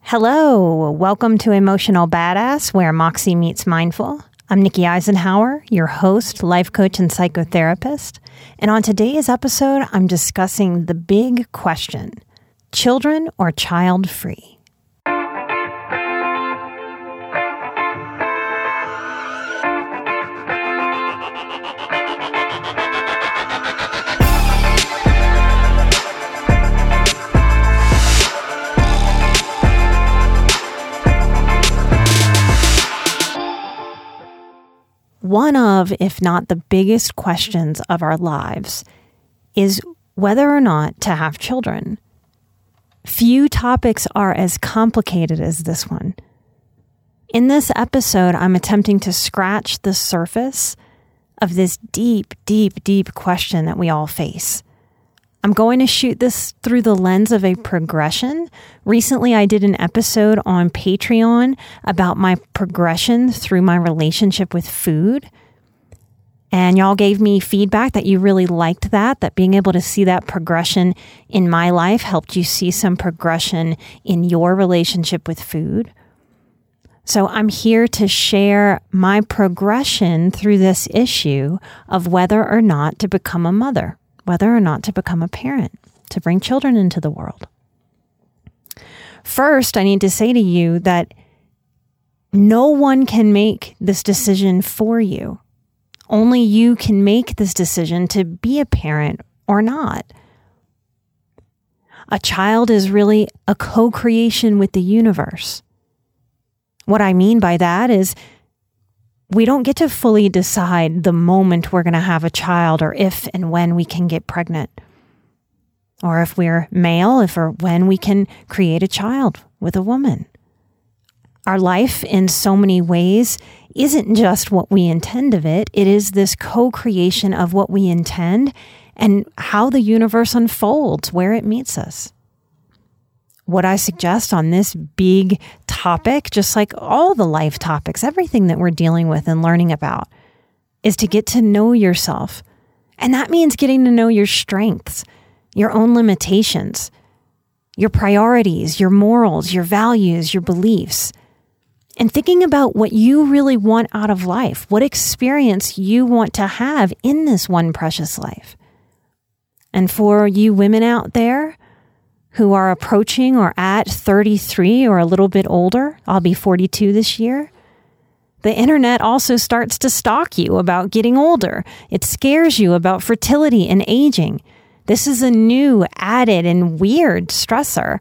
Hello, welcome to Emotional Badass, where Moxie meets mindful. I'm Nikki Eisenhower, your host, life coach, and psychotherapist. And on today's episode, I'm discussing the big question children or child free? One of, if not the biggest questions of our lives is whether or not to have children. Few topics are as complicated as this one. In this episode, I'm attempting to scratch the surface of this deep, deep, deep question that we all face. I'm going to shoot this through the lens of a progression. Recently, I did an episode on Patreon about my progression through my relationship with food. And y'all gave me feedback that you really liked that, that being able to see that progression in my life helped you see some progression in your relationship with food. So I'm here to share my progression through this issue of whether or not to become a mother whether or not to become a parent, to bring children into the world. First, I need to say to you that no one can make this decision for you. Only you can make this decision to be a parent or not. A child is really a co creation with the universe. What I mean by that is we don't get to fully decide the moment we're going to have a child or if and when we can get pregnant. Or if we're male, if or when we can create a child with a woman. Our life, in so many ways, isn't just what we intend of it, it is this co creation of what we intend and how the universe unfolds where it meets us what I suggest on this big topic, just like all the life topics, everything that we're dealing with and learning about, is to get to know yourself. And that means getting to know your strengths, your own limitations, your priorities, your morals, your values, your beliefs, and thinking about what you really want out of life, what experience you want to have in this one precious life. And for you women out there, who are approaching or at 33 or a little bit older, I'll be 42 this year, the internet also starts to stalk you about getting older. It scares you about fertility and aging. This is a new, added, and weird stressor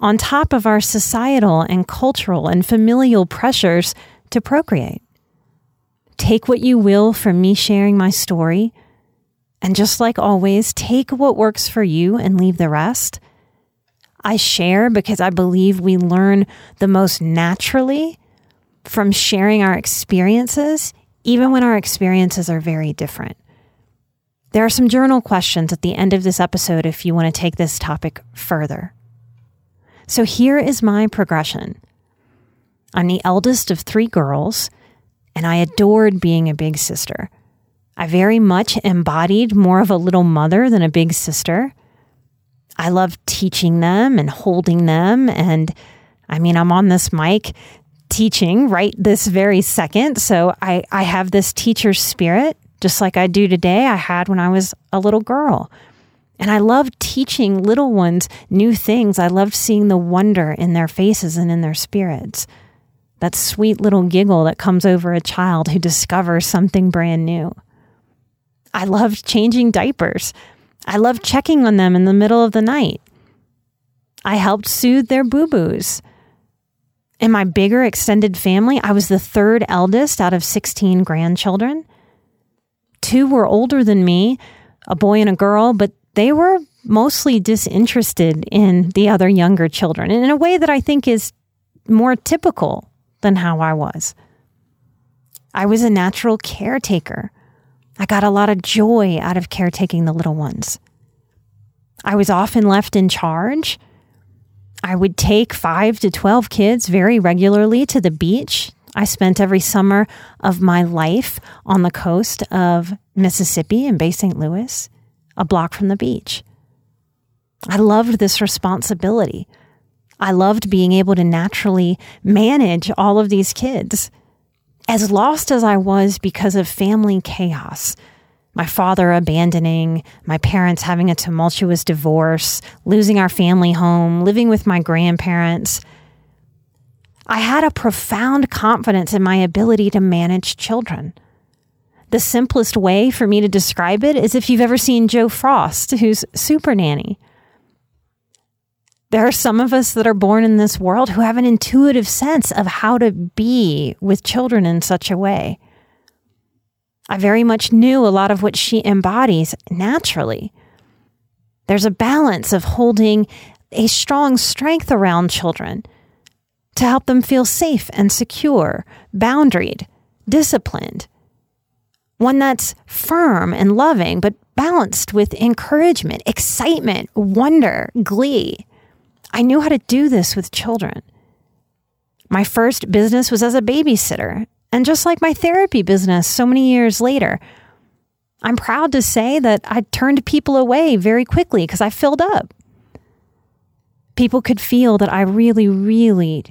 on top of our societal and cultural and familial pressures to procreate. Take what you will from me sharing my story. And just like always, take what works for you and leave the rest. I share because I believe we learn the most naturally from sharing our experiences, even when our experiences are very different. There are some journal questions at the end of this episode if you want to take this topic further. So here is my progression. I'm the eldest of three girls, and I adored being a big sister. I very much embodied more of a little mother than a big sister. I love teaching them and holding them. And I mean, I'm on this mic teaching right this very second. So I, I have this teacher spirit, just like I do today, I had when I was a little girl. And I loved teaching little ones new things. I loved seeing the wonder in their faces and in their spirits. That sweet little giggle that comes over a child who discovers something brand new. I loved changing diapers. I loved checking on them in the middle of the night. I helped soothe their boo boos. In my bigger extended family, I was the third eldest out of 16 grandchildren. Two were older than me, a boy and a girl, but they were mostly disinterested in the other younger children in a way that I think is more typical than how I was. I was a natural caretaker. I got a lot of joy out of caretaking the little ones. I was often left in charge. I would take five to 12 kids very regularly to the beach. I spent every summer of my life on the coast of Mississippi in Bay St. Louis, a block from the beach. I loved this responsibility. I loved being able to naturally manage all of these kids as lost as I was because of family chaos, my father abandoning, my parents having a tumultuous divorce, losing our family home, living with my grandparents, I had a profound confidence in my ability to manage children. The simplest way for me to describe it is if you've ever seen Jo Frost, who's Super Nanny. There are some of us that are born in this world who have an intuitive sense of how to be with children in such a way. I very much knew a lot of what she embodies naturally. There's a balance of holding a strong strength around children to help them feel safe and secure, boundaried, disciplined. One that's firm and loving, but balanced with encouragement, excitement, wonder, glee. I knew how to do this with children. My first business was as a babysitter, and just like my therapy business so many years later, I'm proud to say that I turned people away very quickly because I filled up. People could feel that I really, really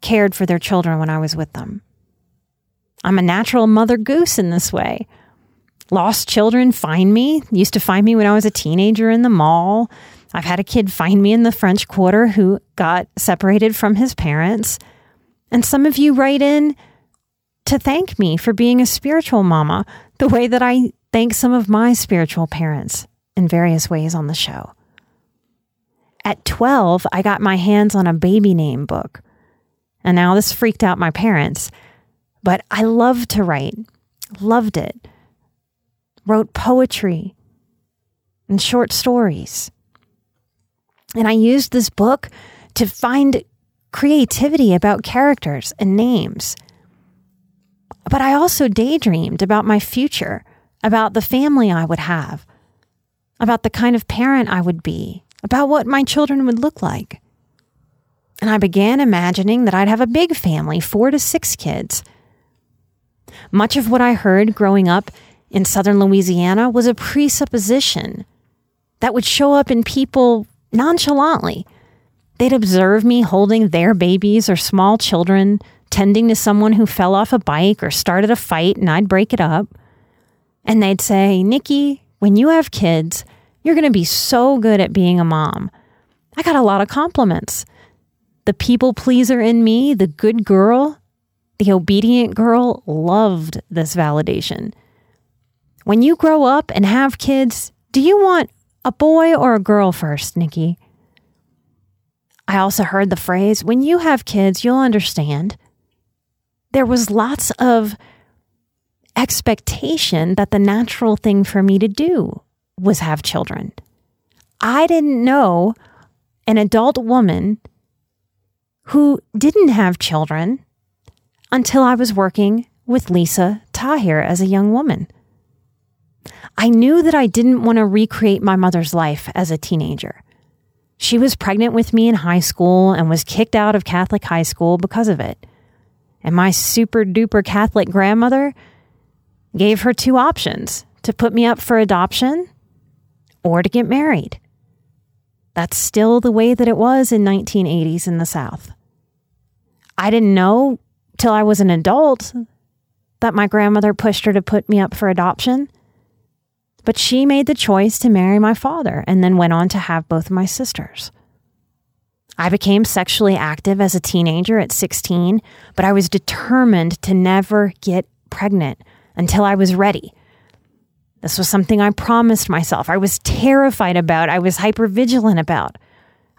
cared for their children when I was with them. I'm a natural mother goose in this way. Lost children find me, used to find me when I was a teenager in the mall. I've had a kid find me in the French Quarter who got separated from his parents. And some of you write in to thank me for being a spiritual mama, the way that I thank some of my spiritual parents in various ways on the show. At 12, I got my hands on a baby name book. And now this freaked out my parents, but I loved to write, loved it. Wrote poetry and short stories. And I used this book to find creativity about characters and names. But I also daydreamed about my future, about the family I would have, about the kind of parent I would be, about what my children would look like. And I began imagining that I'd have a big family, four to six kids. Much of what I heard growing up in southern Louisiana was a presupposition that would show up in people nonchalantly. They'd observe me holding their babies or small children, tending to someone who fell off a bike or started a fight, and I'd break it up. And they'd say, Nikki, when you have kids, you're going to be so good at being a mom. I got a lot of compliments. The people pleaser in me, the good girl, the obedient girl, loved this validation. When you grow up and have kids, do you want a boy or a girl first, Nikki? I also heard the phrase, when you have kids, you'll understand. There was lots of expectation that the natural thing for me to do was have children. I didn't know an adult woman who didn't have children until I was working with Lisa Tahir as a young woman. I knew that I didn't want to recreate my mother's life as a teenager. She was pregnant with me in high school and was kicked out of Catholic high school because of it. And my super duper Catholic grandmother gave her two options to put me up for adoption or to get married. That's still the way that it was in 1980s in the South. I didn't know till I was an adult that my grandmother pushed her to put me up for adoption. But she made the choice to marry my father and then went on to have both of my sisters. I became sexually active as a teenager at 16, but I was determined to never get pregnant until I was ready. This was something I promised myself. I was terrified about. I was hypervigilant about.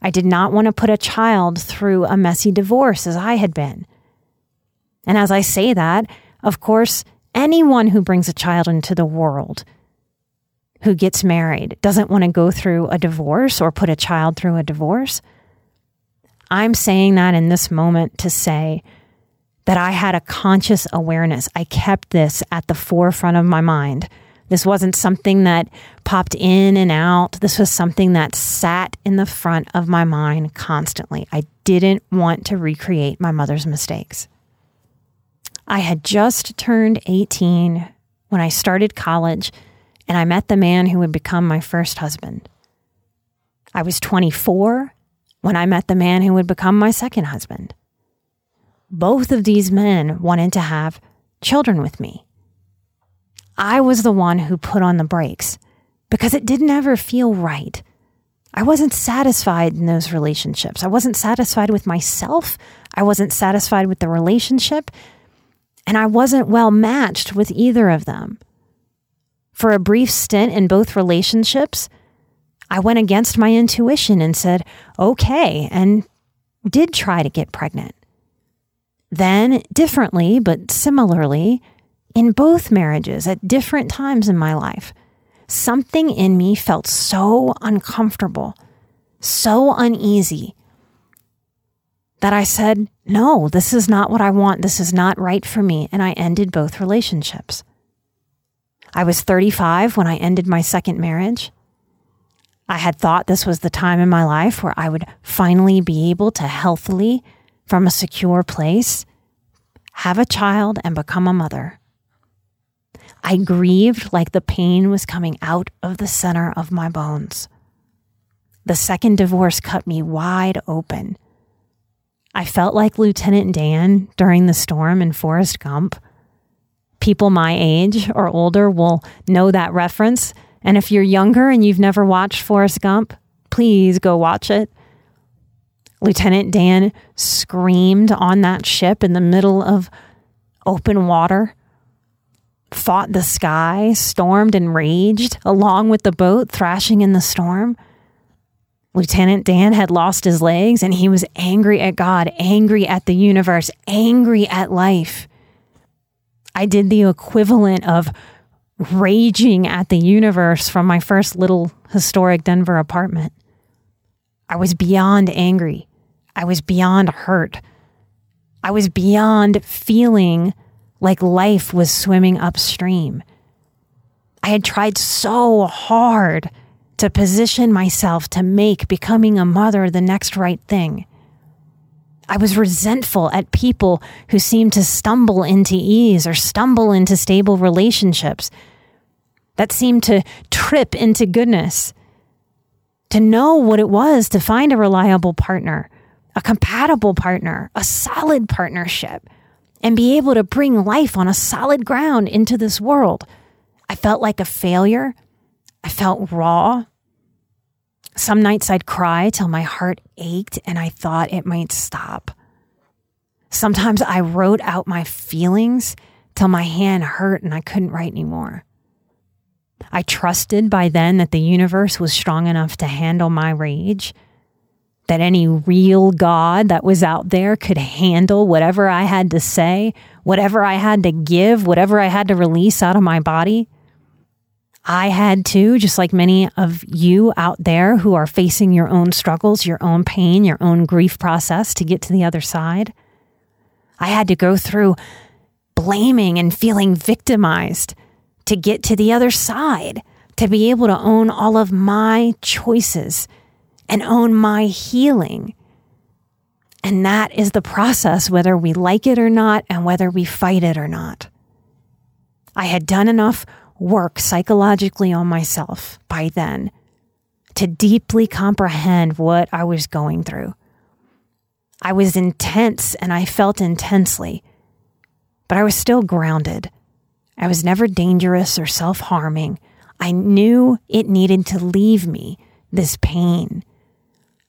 I did not want to put a child through a messy divorce as I had been. And as I say that, of course, anyone who brings a child into the world who gets married doesn't want to go through a divorce or put a child through a divorce. I'm saying that in this moment to say that I had a conscious awareness. I kept this at the forefront of my mind. This wasn't something that popped in and out. This was something that sat in the front of my mind constantly. I didn't want to recreate my mother's mistakes. I had just turned 18 when I started college and I met the man who would become my first husband. I was 24 when I met the man who would become my second husband. Both of these men wanted to have children with me. I was the one who put on the brakes because it didn't ever feel right. I wasn't satisfied in those relationships. I wasn't satisfied with myself. I wasn't satisfied with the relationship. And I wasn't well matched with either of them. For a brief stint in both relationships, I went against my intuition and said, okay, and did try to get pregnant. Then, differently, but similarly, in both marriages at different times in my life, something in me felt so uncomfortable, so uneasy, that I said, No, this is not what I want. This is not right for me. And I ended both relationships. I was 35 when I ended my second marriage. I had thought this was the time in my life where I would finally be able to healthily, from a secure place, have a child and become a mother. I grieved like the pain was coming out of the center of my bones. The second divorce cut me wide open. I felt like Lieutenant Dan during the storm in Forrest Gump people my age or older will know that reference. And if you're younger and you've never watched Forrest Gump, please go watch it. Lieutenant Dan screamed on that ship in the middle of open water, fought the sky, stormed and raged along with the boat thrashing in the storm. Lieutenant Dan had lost his legs and he was angry at God, angry at the universe, angry at life. I did the equivalent of raging at the universe from my first little historic Denver apartment. I was beyond angry. I was beyond hurt. I was beyond feeling like life was swimming upstream. I had tried so hard to position myself to make becoming a mother the next right thing. I was resentful at people who seemed to stumble into ease or stumble into stable relationships that seemed to trip into goodness. To know what it was to find a reliable partner, a compatible partner, a solid partnership, and be able to bring life on a solid ground into this world. I felt like a failure. I felt raw. Some nights I'd cry till my heart ached and I thought it might stop. Sometimes I wrote out my feelings till my hand hurt and I couldn't write anymore. I trusted by then that the universe was strong enough to handle my rage, that any real God that was out there could handle whatever I had to say, whatever I had to give, whatever I had to release out of my body. I had to, just like many of you out there who are facing your own struggles, your own pain, your own grief process to get to the other side. I had to go through blaming and feeling victimized to get to the other side, to be able to own all of my choices and own my healing. And that is the process, whether we like it or not, and whether we fight it or not. I had done enough work psychologically on myself by then to deeply comprehend what I was going through. I was intense and I felt intensely, but I was still grounded. I was never dangerous or self harming. I knew it needed to leave me, this pain.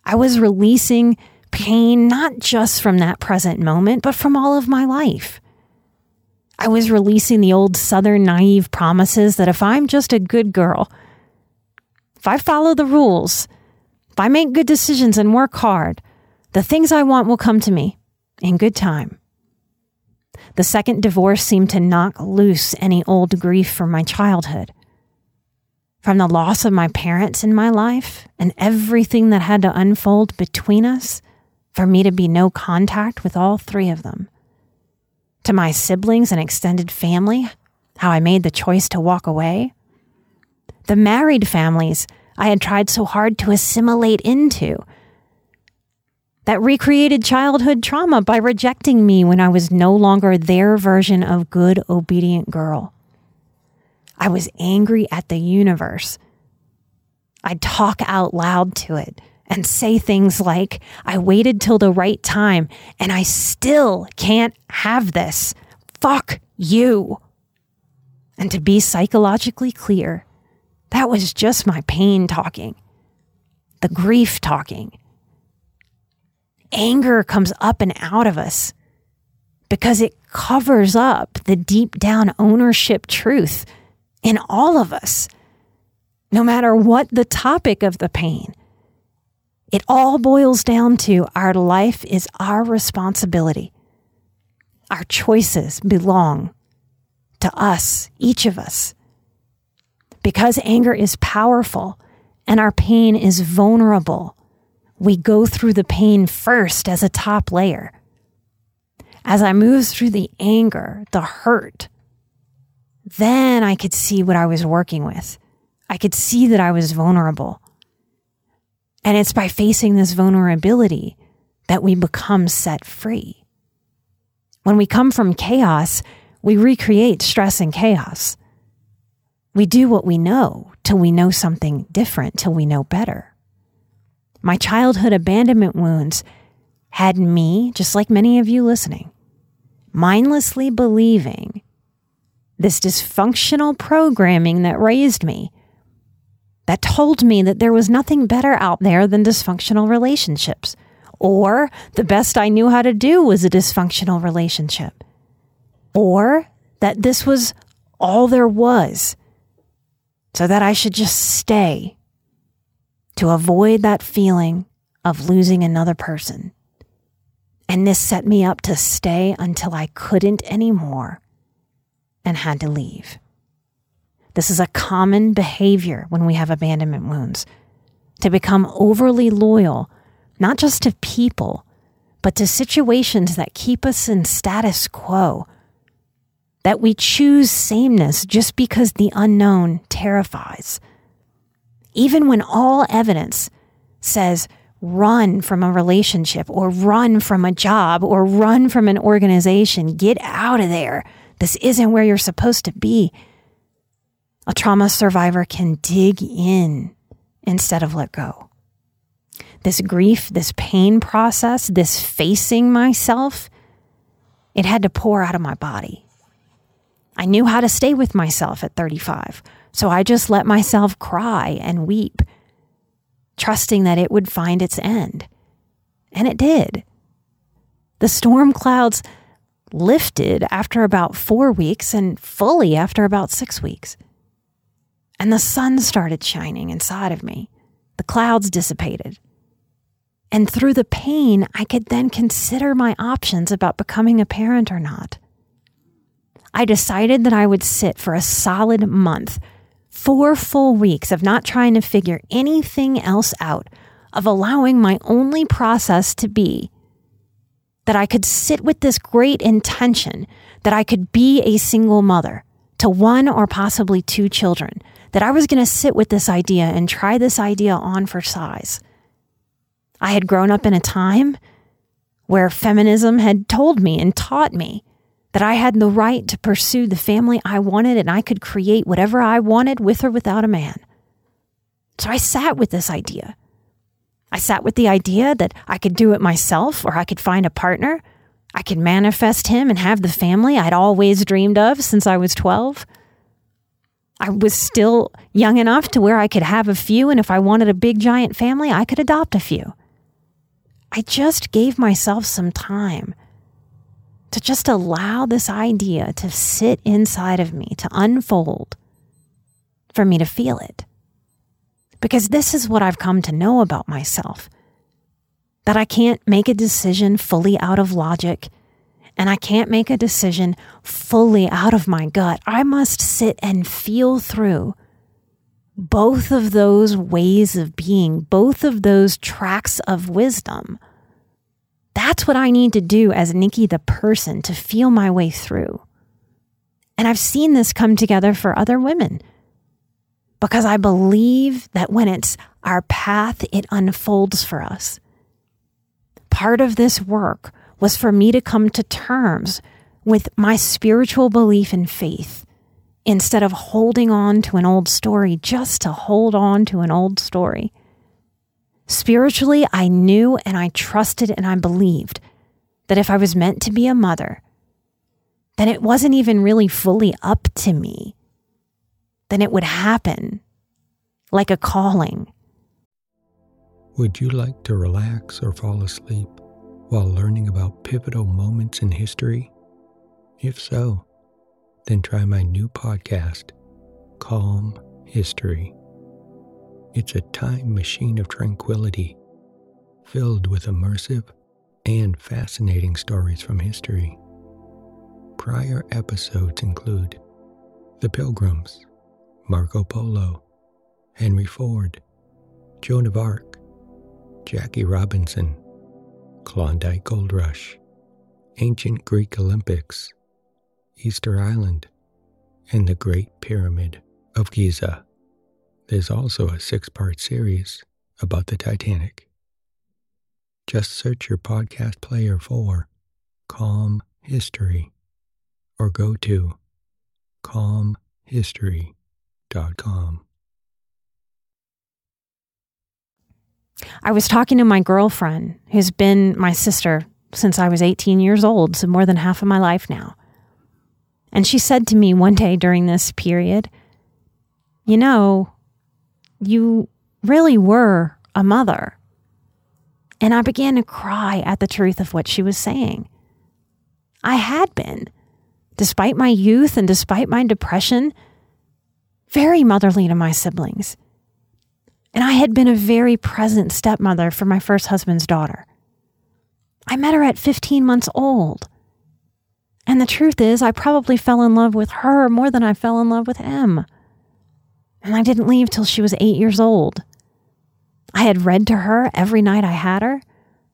I was releasing pain not just from that present moment, but from all of my life. I was releasing the old Southern naive promises that if I'm just a good girl, if I follow the rules, if I make good decisions and work hard, the things I want will come to me in good time. The second divorce seemed to knock loose any old grief from my childhood. From the loss of my parents in my life and everything that had to unfold between us for me to be no contact with all three of them. To my siblings and extended family, how I made the choice to walk away. The married families I had tried so hard to assimilate into that recreated childhood trauma by rejecting me when I was no longer their version of good, obedient girl. I was angry at the universe. I'd talk out loud to it and say things like, I waited till the right time and I still can't have this. Fuck you. And to be psychologically clear, that was just my pain talking, the grief talking anger comes up and out of us because it covers up the deep down ownership truth in all of us, no matter what the topic of the pain. It all boils down to our life is our responsibility. Our choices belong to us, each of us. Because anger is powerful and our pain is vulnerable we go through the pain first as a top layer. As I moved through the anger, the hurt, then I could see what I was working with. I could see that I was vulnerable. And it's by facing this vulnerability that we become set free. When we come from chaos, we recreate stress and chaos. We do what we know till we know something different, till we know better. My childhood abandonment wounds had me, just like many of you listening, mindlessly believing this dysfunctional programming that raised me, that told me that there was nothing better out there than dysfunctional relationships, or the best I knew how to do was a dysfunctional relationship, or that this was all there was, so that I should just stay to avoid that feeling of losing another person. And this set me up to stay until I couldn't anymore and had to leave. This is a common behavior when we have abandonment wounds to become overly loyal, not just to people, but to situations that keep us in status quo. That we choose sameness just because the unknown terrifies even when all evidence says run from a relationship or run from a job or run from an organization, get out of there. This isn't where you're supposed to be. A trauma survivor can dig in instead of let go. This grief, this pain process, this facing myself, it had to pour out of my body. I knew how to stay with myself at 35. So I just let myself cry and weep, trusting that it would find its end. And it did. The storm clouds lifted after about four weeks and fully after about six weeks. And the sun started shining inside of me. The clouds dissipated. And through the pain, I could then consider my options about becoming a parent or not. I decided that I would sit for a solid month four full weeks of not trying to figure anything else out, of allowing my only process to be that I could sit with this great intention that I could be a single mother to one or possibly two children, that I was going to sit with this idea and try this idea on for size. I had grown up in a time where feminism had told me and taught me that I had the right to pursue the family I wanted and I could create whatever I wanted with or without a man. So I sat with this idea. I sat with the idea that I could do it myself or I could find a partner. I could manifest him and have the family I'd always dreamed of since I was 12. I was still young enough to where I could have a few, and if I wanted a big giant family, I could adopt a few. I just gave myself some time to just allow this idea to sit inside of me, to unfold, for me to feel it. Because this is what I've come to know about myself that I can't make a decision fully out of logic and I can't make a decision fully out of my gut. I must sit and feel through both of those ways of being, both of those tracks of wisdom. That's what I need to do as Nikki the person to feel my way through. And I've seen this come together for other women because I believe that when it's our path, it unfolds for us. Part of this work was for me to come to terms with my spiritual belief and faith instead of holding on to an old story just to hold on to an old story. Spiritually, I knew and I trusted and I believed that if I was meant to be a mother, then it wasn't even really fully up to me. Then it would happen like a calling. Would you like to relax or fall asleep? While learning about pivotal moments in history? If so, then try my new podcast, Calm History. It's a time machine of tranquility, filled with immersive and fascinating stories from history. Prior episodes include The Pilgrims, Marco Polo, Henry Ford, Joan of Arc, Jackie Robinson, Klondike Gold Rush, Ancient Greek Olympics, Easter Island, and the Great Pyramid of Giza. There's also a six part series about the Titanic. Just search your podcast player for Calm History or go to calmhistory.com. I was talking to my girlfriend, who's been my sister since I was 18 years old, so more than half of my life now. And she said to me one day during this period, You know, you really were a mother. And I began to cry at the truth of what she was saying. I had been, despite my youth and despite my depression, very motherly to my siblings. And I had been a very present stepmother for my first husband's daughter. I met her at 15 months old. And the truth is, I probably fell in love with her more than I fell in love with him. And I didn't leave till she was eight years old. I had read to her every night I had her,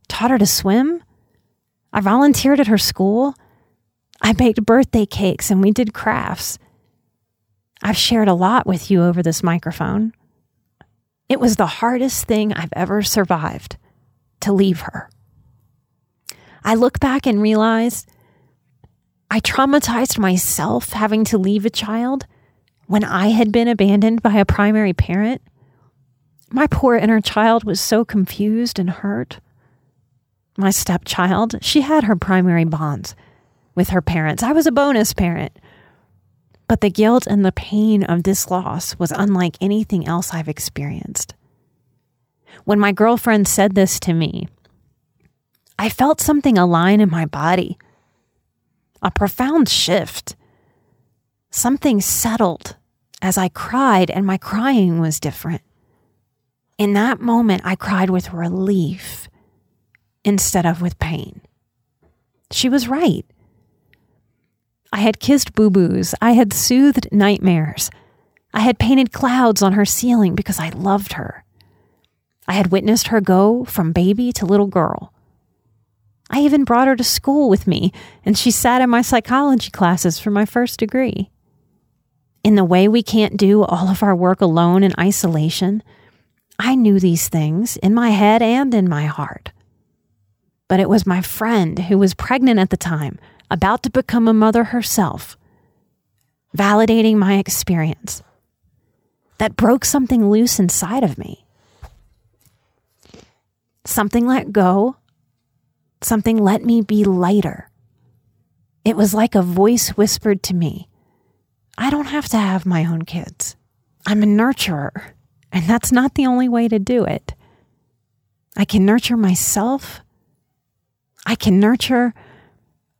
taught her to swim. I volunteered at her school. I baked birthday cakes and we did crafts. I've shared a lot with you over this microphone. It was the hardest thing I've ever survived to leave her. I look back and realize I traumatized myself having to leave a child when I had been abandoned by a primary parent. My poor inner child was so confused and hurt. My stepchild, she had her primary bonds with her parents. I was a bonus parent. But the guilt and the pain of this loss was unlike anything else I've experienced. When my girlfriend said this to me, I felt something align in my body, a profound shift. Something settled as I cried, and my crying was different. In that moment, I cried with relief instead of with pain. She was right. I had kissed boo boos. I had soothed nightmares. I had painted clouds on her ceiling because I loved her. I had witnessed her go from baby to little girl. I even brought her to school with me, and she sat in my psychology classes for my first degree. In the way we can't do all of our work alone in isolation, I knew these things in my head and in my heart. But it was my friend who was pregnant at the time about to become a mother herself, validating my experience, that broke something loose inside of me. Something let go, something let me be lighter. It was like a voice whispered to me, I don't have to have my own kids. I'm a nurturer, and that's not the only way to do it. I can nurture myself. I can nurture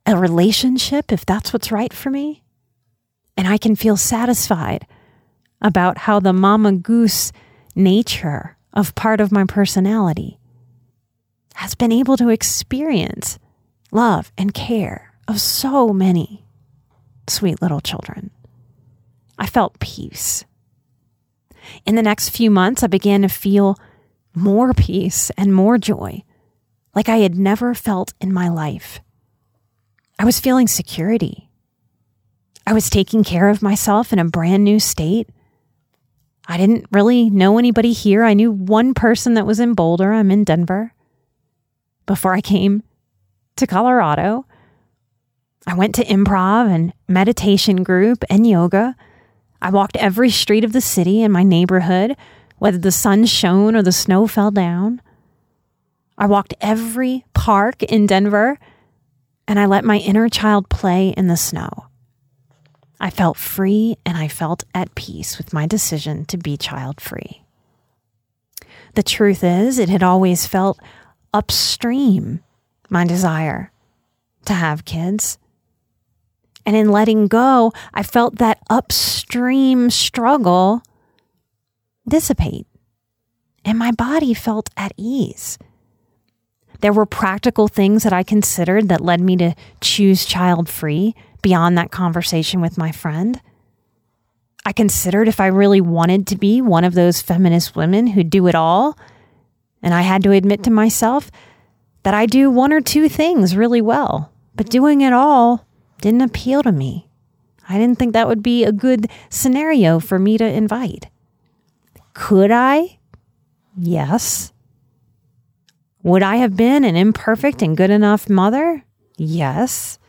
a relationship if that's what's right for me. And I can feel satisfied about how the mama goose nature of part of my personality has been able to experience love and care of so many sweet little children. I felt peace. In the next few months, I began to feel more peace and more joy like I had never felt in my life. I was feeling security. I was taking care of myself in a brand new state. I didn't really know anybody here. I knew one person that was in Boulder. I'm in Denver. Before I came to Colorado, I went to improv and meditation group and yoga. I walked every street of the city in my neighborhood, whether the sun shone or the snow fell down. I walked every park in Denver and I let my inner child play in the snow. I felt free and I felt at peace with my decision to be child free. The truth is, it had always felt upstream, my desire to have kids. And in letting go, I felt that upstream struggle dissipate. And my body felt at ease. There were practical things that I considered that led me to choose child free beyond that conversation with my friend. I considered if I really wanted to be one of those feminist women who do it all. And I had to admit to myself that I do one or two things really well, but doing it all didn't appeal to me. I didn't think that would be a good scenario for me to invite. Could I? Yes. Would I have been an imperfect and good enough mother? Yes.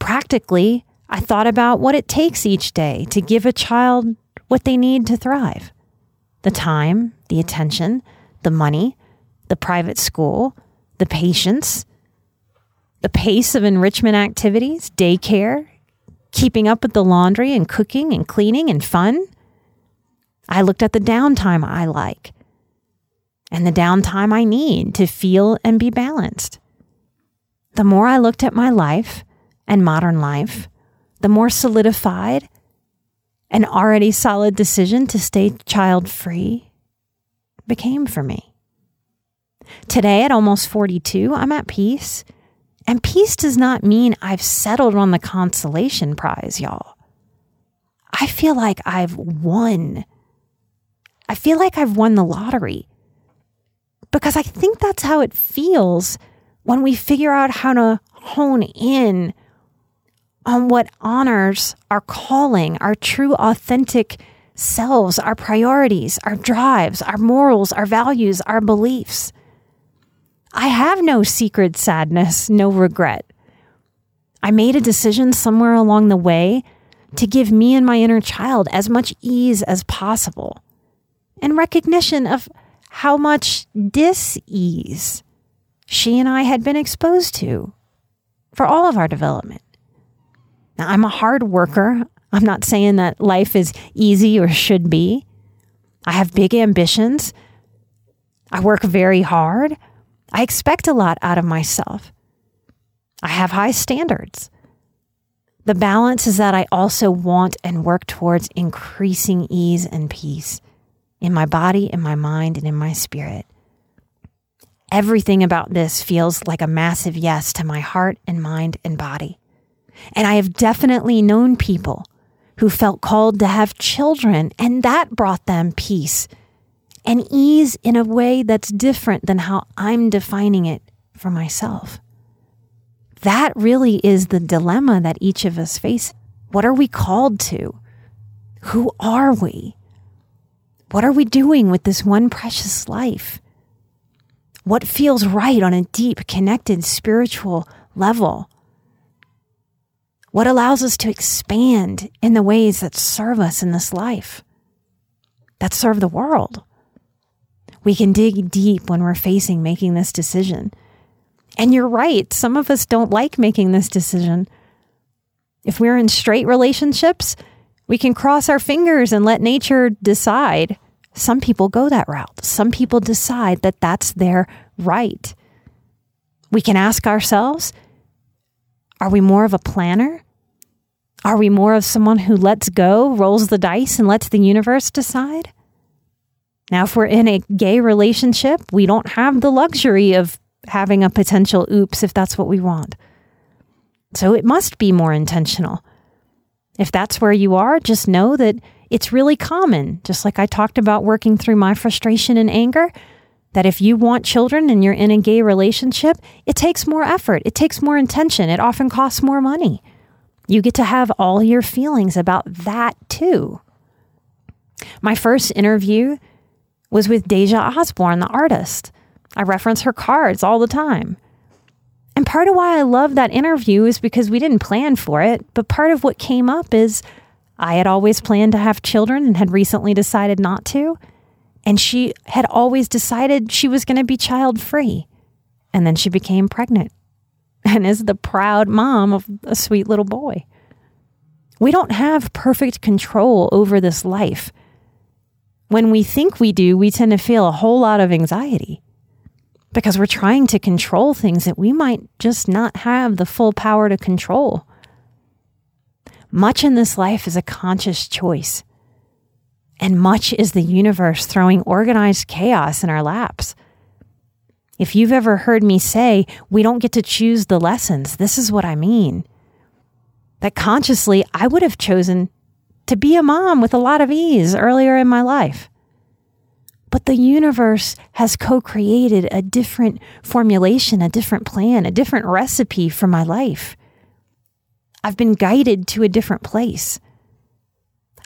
Practically, I thought about what it takes each day to give a child what they need to thrive the time, the attention, the money, the private school, the patience, the pace of enrichment activities, daycare, keeping up with the laundry and cooking and cleaning and fun. I looked at the downtime I like and the downtime I need to feel and be balanced. The more I looked at my life and modern life, the more solidified an already solid decision to stay child free became for me. Today, at almost 42, I'm at peace. And peace does not mean I've settled on the consolation prize, y'all. I feel like I've won. I feel like I've won the lottery because I think that's how it feels when we figure out how to hone in on what honors our calling, our true, authentic selves, our priorities, our drives, our morals, our values, our beliefs. I have no secret sadness, no regret. I made a decision somewhere along the way to give me and my inner child as much ease as possible and recognition of how much dis-ease she and I had been exposed to for all of our development. Now, I'm a hard worker. I'm not saying that life is easy or should be. I have big ambitions. I work very hard. I expect a lot out of myself. I have high standards. The balance is that I also want and work towards increasing ease and peace in my body, in my mind, and in my spirit. Everything about this feels like a massive yes to my heart and mind and body. And I have definitely known people who felt called to have children, and that brought them peace and ease in a way that's different than how I'm defining it for myself. That really is the dilemma that each of us face. What are we called to? Who are we? What are we doing with this one precious life? What feels right on a deep, connected spiritual level? What allows us to expand in the ways that serve us in this life, that serve the world? We can dig deep when we're facing making this decision. And you're right, some of us don't like making this decision. If we're in straight relationships, we can cross our fingers and let nature decide. Some people go that route. Some people decide that that's their right. We can ask ourselves are we more of a planner? Are we more of someone who lets go, rolls the dice, and lets the universe decide? Now, if we're in a gay relationship, we don't have the luxury of having a potential oops if that's what we want. So it must be more intentional. If that's where you are, just know that it's really common, just like I talked about working through my frustration and anger, that if you want children and you're in a gay relationship, it takes more effort, it takes more intention, it often costs more money. You get to have all your feelings about that too. My first interview was with Deja Osborne, the artist. I reference her cards all the time. And part of why I love that interview is because we didn't plan for it, but part of what came up is I had always planned to have children and had recently decided not to. And she had always decided she was going to be child free. And then she became pregnant and is the proud mom of a sweet little boy. We don't have perfect control over this life. When we think we do, we tend to feel a whole lot of anxiety because we're trying to control things that we might just not have the full power to control. Much in this life is a conscious choice, and much is the universe throwing organized chaos in our laps. If you've ever heard me say, we don't get to choose the lessons, this is what I mean. That consciously, I would have chosen to be a mom with a lot of ease earlier in my life. But the universe has co created a different formulation, a different plan, a different recipe for my life. I've been guided to a different place.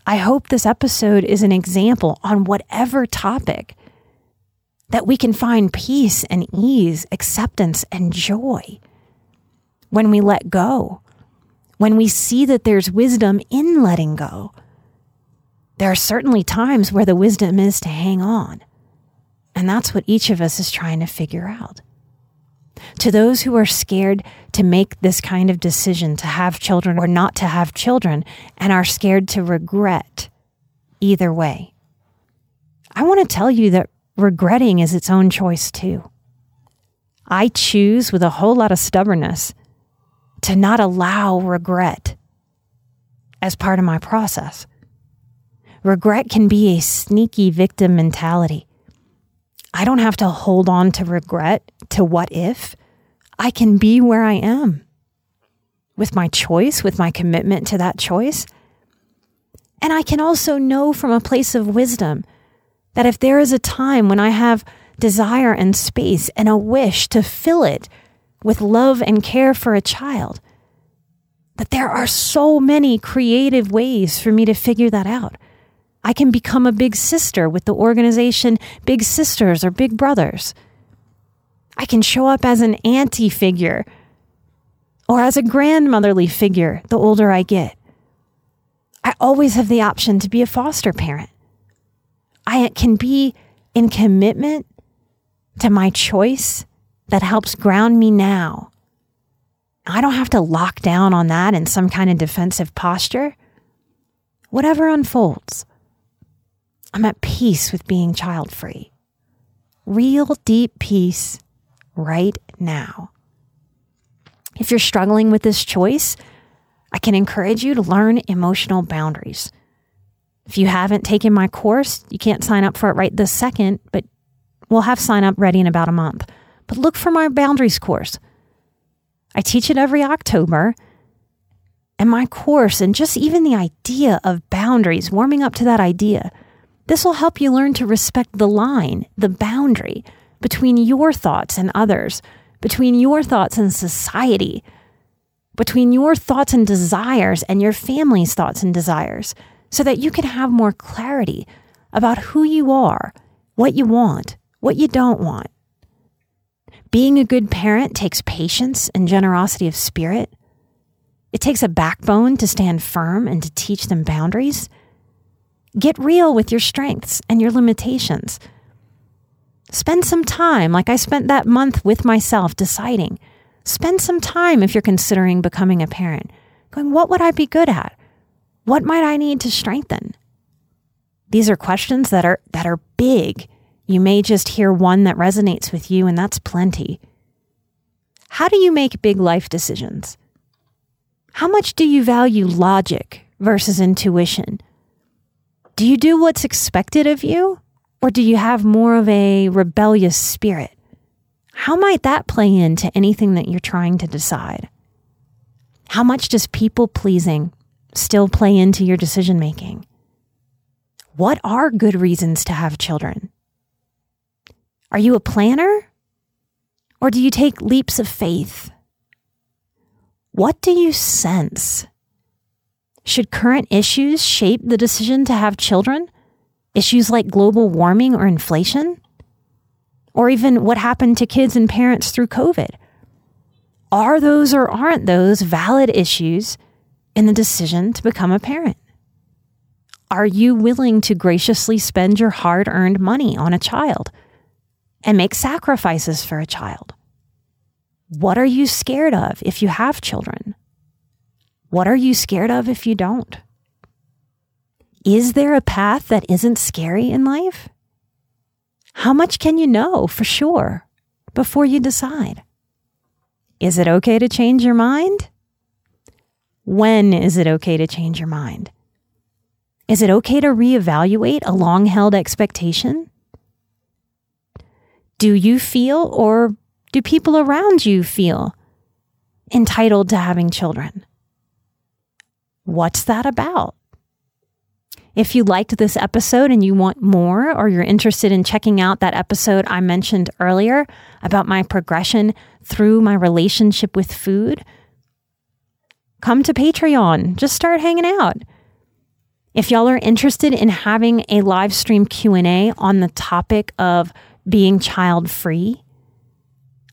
I hope this episode is an example on whatever topic that we can find peace and ease, acceptance and joy when we let go, when we see that there's wisdom in letting go there are certainly times where the wisdom is to hang on. And that's what each of us is trying to figure out. To those who are scared to make this kind of decision to have children or not to have children and are scared to regret either way, I want to tell you that regretting is its own choice too. I choose with a whole lot of stubbornness to not allow regret as part of my process. Regret can be a sneaky victim mentality. I don't have to hold on to regret to what if. I can be where I am with my choice, with my commitment to that choice. And I can also know from a place of wisdom that if there is a time when I have desire and space and a wish to fill it with love and care for a child, that there are so many creative ways for me to figure that out. I can become a big sister with the organization Big Sisters or Big Brothers. I can show up as an auntie figure or as a grandmotherly figure the older I get. I always have the option to be a foster parent. I can be in commitment to my choice that helps ground me now. I don't have to lock down on that in some kind of defensive posture. Whatever unfolds. I'm at peace with being child free. Real deep peace right now. If you're struggling with this choice, I can encourage you to learn emotional boundaries. If you haven't taken my course, you can't sign up for it right this second, but we'll have sign up ready in about a month. But look for my boundaries course. I teach it every October. And my course, and just even the idea of boundaries, warming up to that idea, this will help you learn to respect the line, the boundary between your thoughts and others, between your thoughts and society, between your thoughts and desires and your family's thoughts and desires, so that you can have more clarity about who you are, what you want, what you don't want. Being a good parent takes patience and generosity of spirit. It takes a backbone to stand firm and to teach them boundaries. Get real with your strengths and your limitations. Spend some time, like I spent that month with myself deciding. Spend some time if you're considering becoming a parent going, what would I be good at? What might I need to strengthen? These are questions that are that are big. You may just hear one that resonates with you and that's plenty. How do you make big life decisions? How much do you value logic versus intuition? Do you do what's expected of you or do you have more of a rebellious spirit? How might that play into anything that you're trying to decide? How much does people pleasing still play into your decision making? What are good reasons to have children? Are you a planner? Or do you take leaps of faith? What do you sense? Should current issues shape the decision to have children? Issues like global warming or inflation? Or even what happened to kids and parents through COVID? Are those or aren't those valid issues in the decision to become a parent? Are you willing to graciously spend your hard earned money on a child and make sacrifices for a child? What are you scared of if you have children? What are you scared of if you don't? Is there a path that isn't scary in life? How much can you know for sure before you decide? Is it okay to change your mind? When is it okay to change your mind? Is it okay to reevaluate a long held expectation? Do you feel, or do people around you feel, entitled to having children? What's that about? If you liked this episode and you want more, or you're interested in checking out that episode I mentioned earlier about my progression through my relationship with food, come to Patreon. Just start hanging out. If y'all are interested in having a live stream Q&A on the topic of being child free,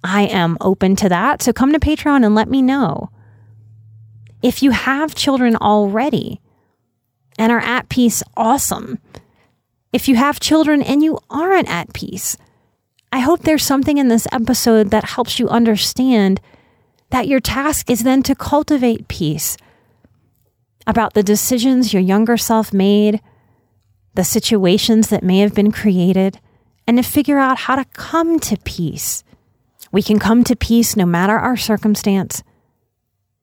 I am open to that. So come to Patreon and let me know. If you have children already, and are at peace, awesome. If you have children and you aren't at peace, I hope there's something in this episode that helps you understand that your task is then to cultivate peace about the decisions your younger self made, the situations that may have been created, and to figure out how to come to peace. We can come to peace no matter our circumstance,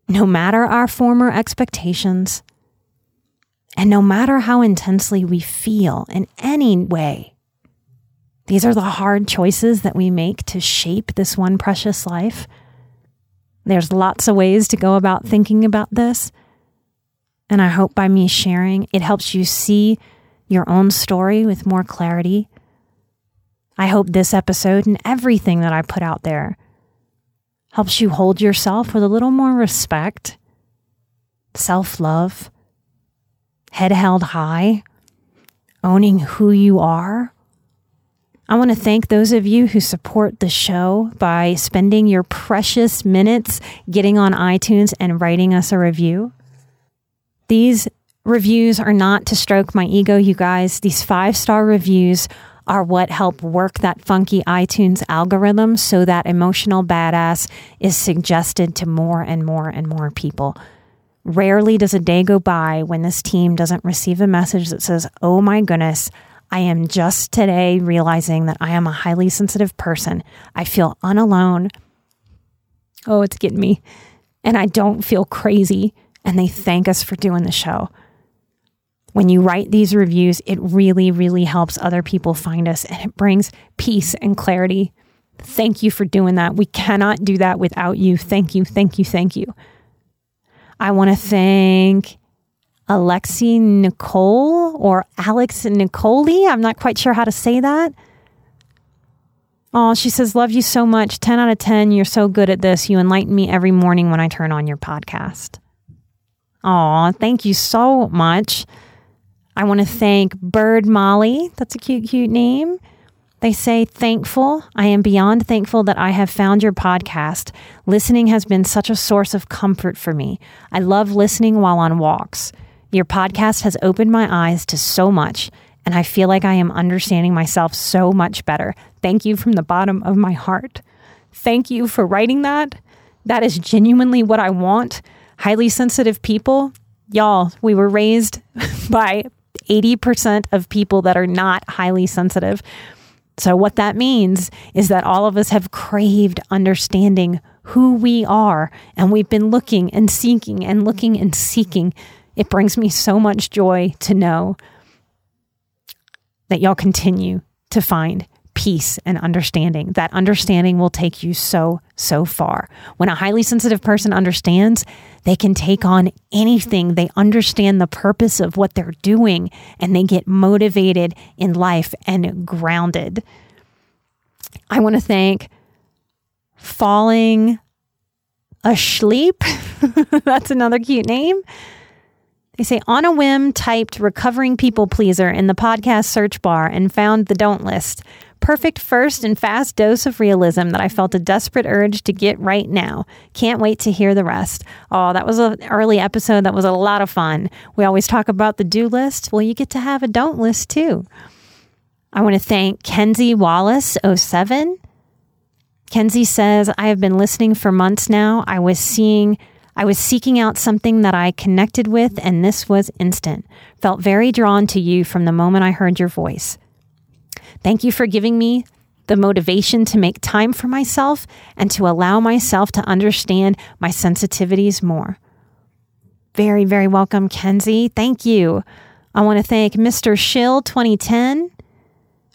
no matter our former expectations, and no matter how intensely we feel in any way, these are the hard choices that we make to shape this one precious life. There's lots of ways to go about thinking about this. And I hope by me sharing, it helps you see your own story with more clarity. I hope this episode and everything that I put out there helps you hold yourself with a little more respect, self love, head held high, owning who you are. I want to thank those of you who support the show by spending your precious minutes getting on iTunes and writing us a review. These reviews are not to stroke my ego, you guys. These five star reviews are what help work that funky iTunes algorithm so that emotional badass is suggested to more and more and more people. Rarely does a day go by when this team doesn't receive a message that says, Oh my goodness, I am just today realizing that I am a highly sensitive person. I feel unalone. Oh, it's getting me. And I don't feel crazy. And they thank us for doing the show. When you write these reviews, it really, really helps other people find us and it brings peace and clarity. Thank you for doing that. We cannot do that without you. Thank you, thank you, thank you. I want to thank Alexi Nicole or Alex Nicoli. I'm not quite sure how to say that. Oh, she says, Love you so much. 10 out of 10. You're so good at this. You enlighten me every morning when I turn on your podcast. Oh, thank you so much. I want to thank Bird Molly. That's a cute, cute name. They say, thankful. I am beyond thankful that I have found your podcast. Listening has been such a source of comfort for me. I love listening while on walks. Your podcast has opened my eyes to so much, and I feel like I am understanding myself so much better. Thank you from the bottom of my heart. Thank you for writing that. That is genuinely what I want. Highly sensitive people, y'all, we were raised by 80% of people that are not highly sensitive. So, what that means is that all of us have craved understanding who we are, and we've been looking and seeking and looking and seeking. It brings me so much joy to know that y'all continue to find peace and understanding. That understanding will take you so, so far. When a highly sensitive person understands, they can take on anything. They understand the purpose of what they're doing and they get motivated in life and grounded. I want to thank Falling Asleep. That's another cute name. They say, on a whim, typed recovering people pleaser in the podcast search bar and found the don't list perfect first and fast dose of realism that I felt a desperate urge to get right now. Can't wait to hear the rest. Oh, that was an early episode. That was a lot of fun. We always talk about the do list. Well, you get to have a don't list too. I want to thank Kenzie Wallace 07. Kenzie says, I have been listening for months now. I was seeing I was seeking out something that I connected with, and this was instant. Felt very drawn to you from the moment I heard your voice. Thank you for giving me the motivation to make time for myself and to allow myself to understand my sensitivities more. Very, very welcome, Kenzie. Thank you. I want to thank Mr. Shill 2010.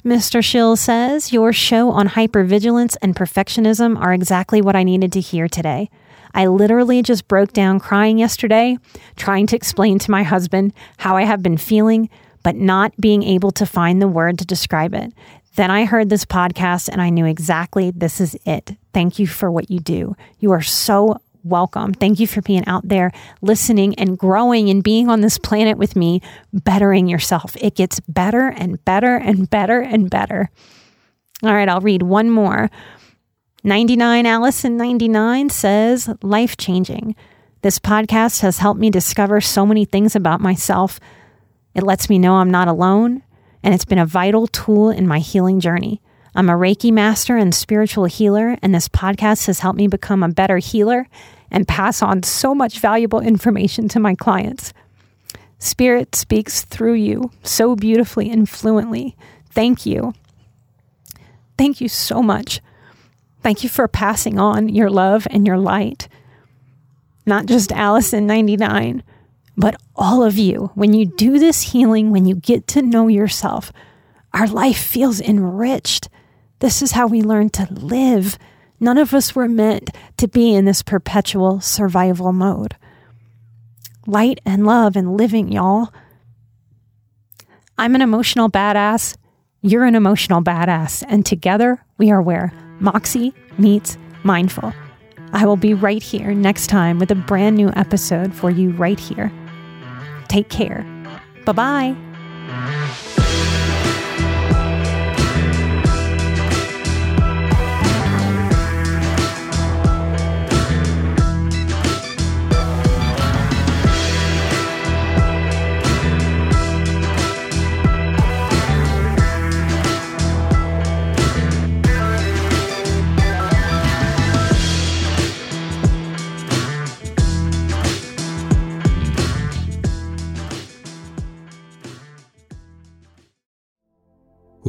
Mr. Shill says, Your show on hypervigilance and perfectionism are exactly what I needed to hear today. I literally just broke down crying yesterday, trying to explain to my husband how I have been feeling, but not being able to find the word to describe it. Then I heard this podcast and I knew exactly this is it. Thank you for what you do. You are so welcome. Thank you for being out there listening and growing and being on this planet with me, bettering yourself. It gets better and better and better and better. All right, I'll read one more. 99 Allison 99 says, life changing. This podcast has helped me discover so many things about myself it lets me know I'm not alone, and it's been a vital tool in my healing journey. I'm a Reiki master and spiritual healer, and this podcast has helped me become a better healer and pass on so much valuable information to my clients. Spirit speaks through you so beautifully and fluently. Thank you. Thank you so much. Thank you for passing on your love and your light. Not just Allison 99, but all of you, when you do this healing, when you get to know yourself, our life feels enriched. This is how we learn to live. None of us were meant to be in this perpetual survival mode. Light and love and living, y'all. I'm an emotional badass. You're an emotional badass. And together we are where Moxie meets mindful. I will be right here next time with a brand new episode for you right here. Take care. Bye bye.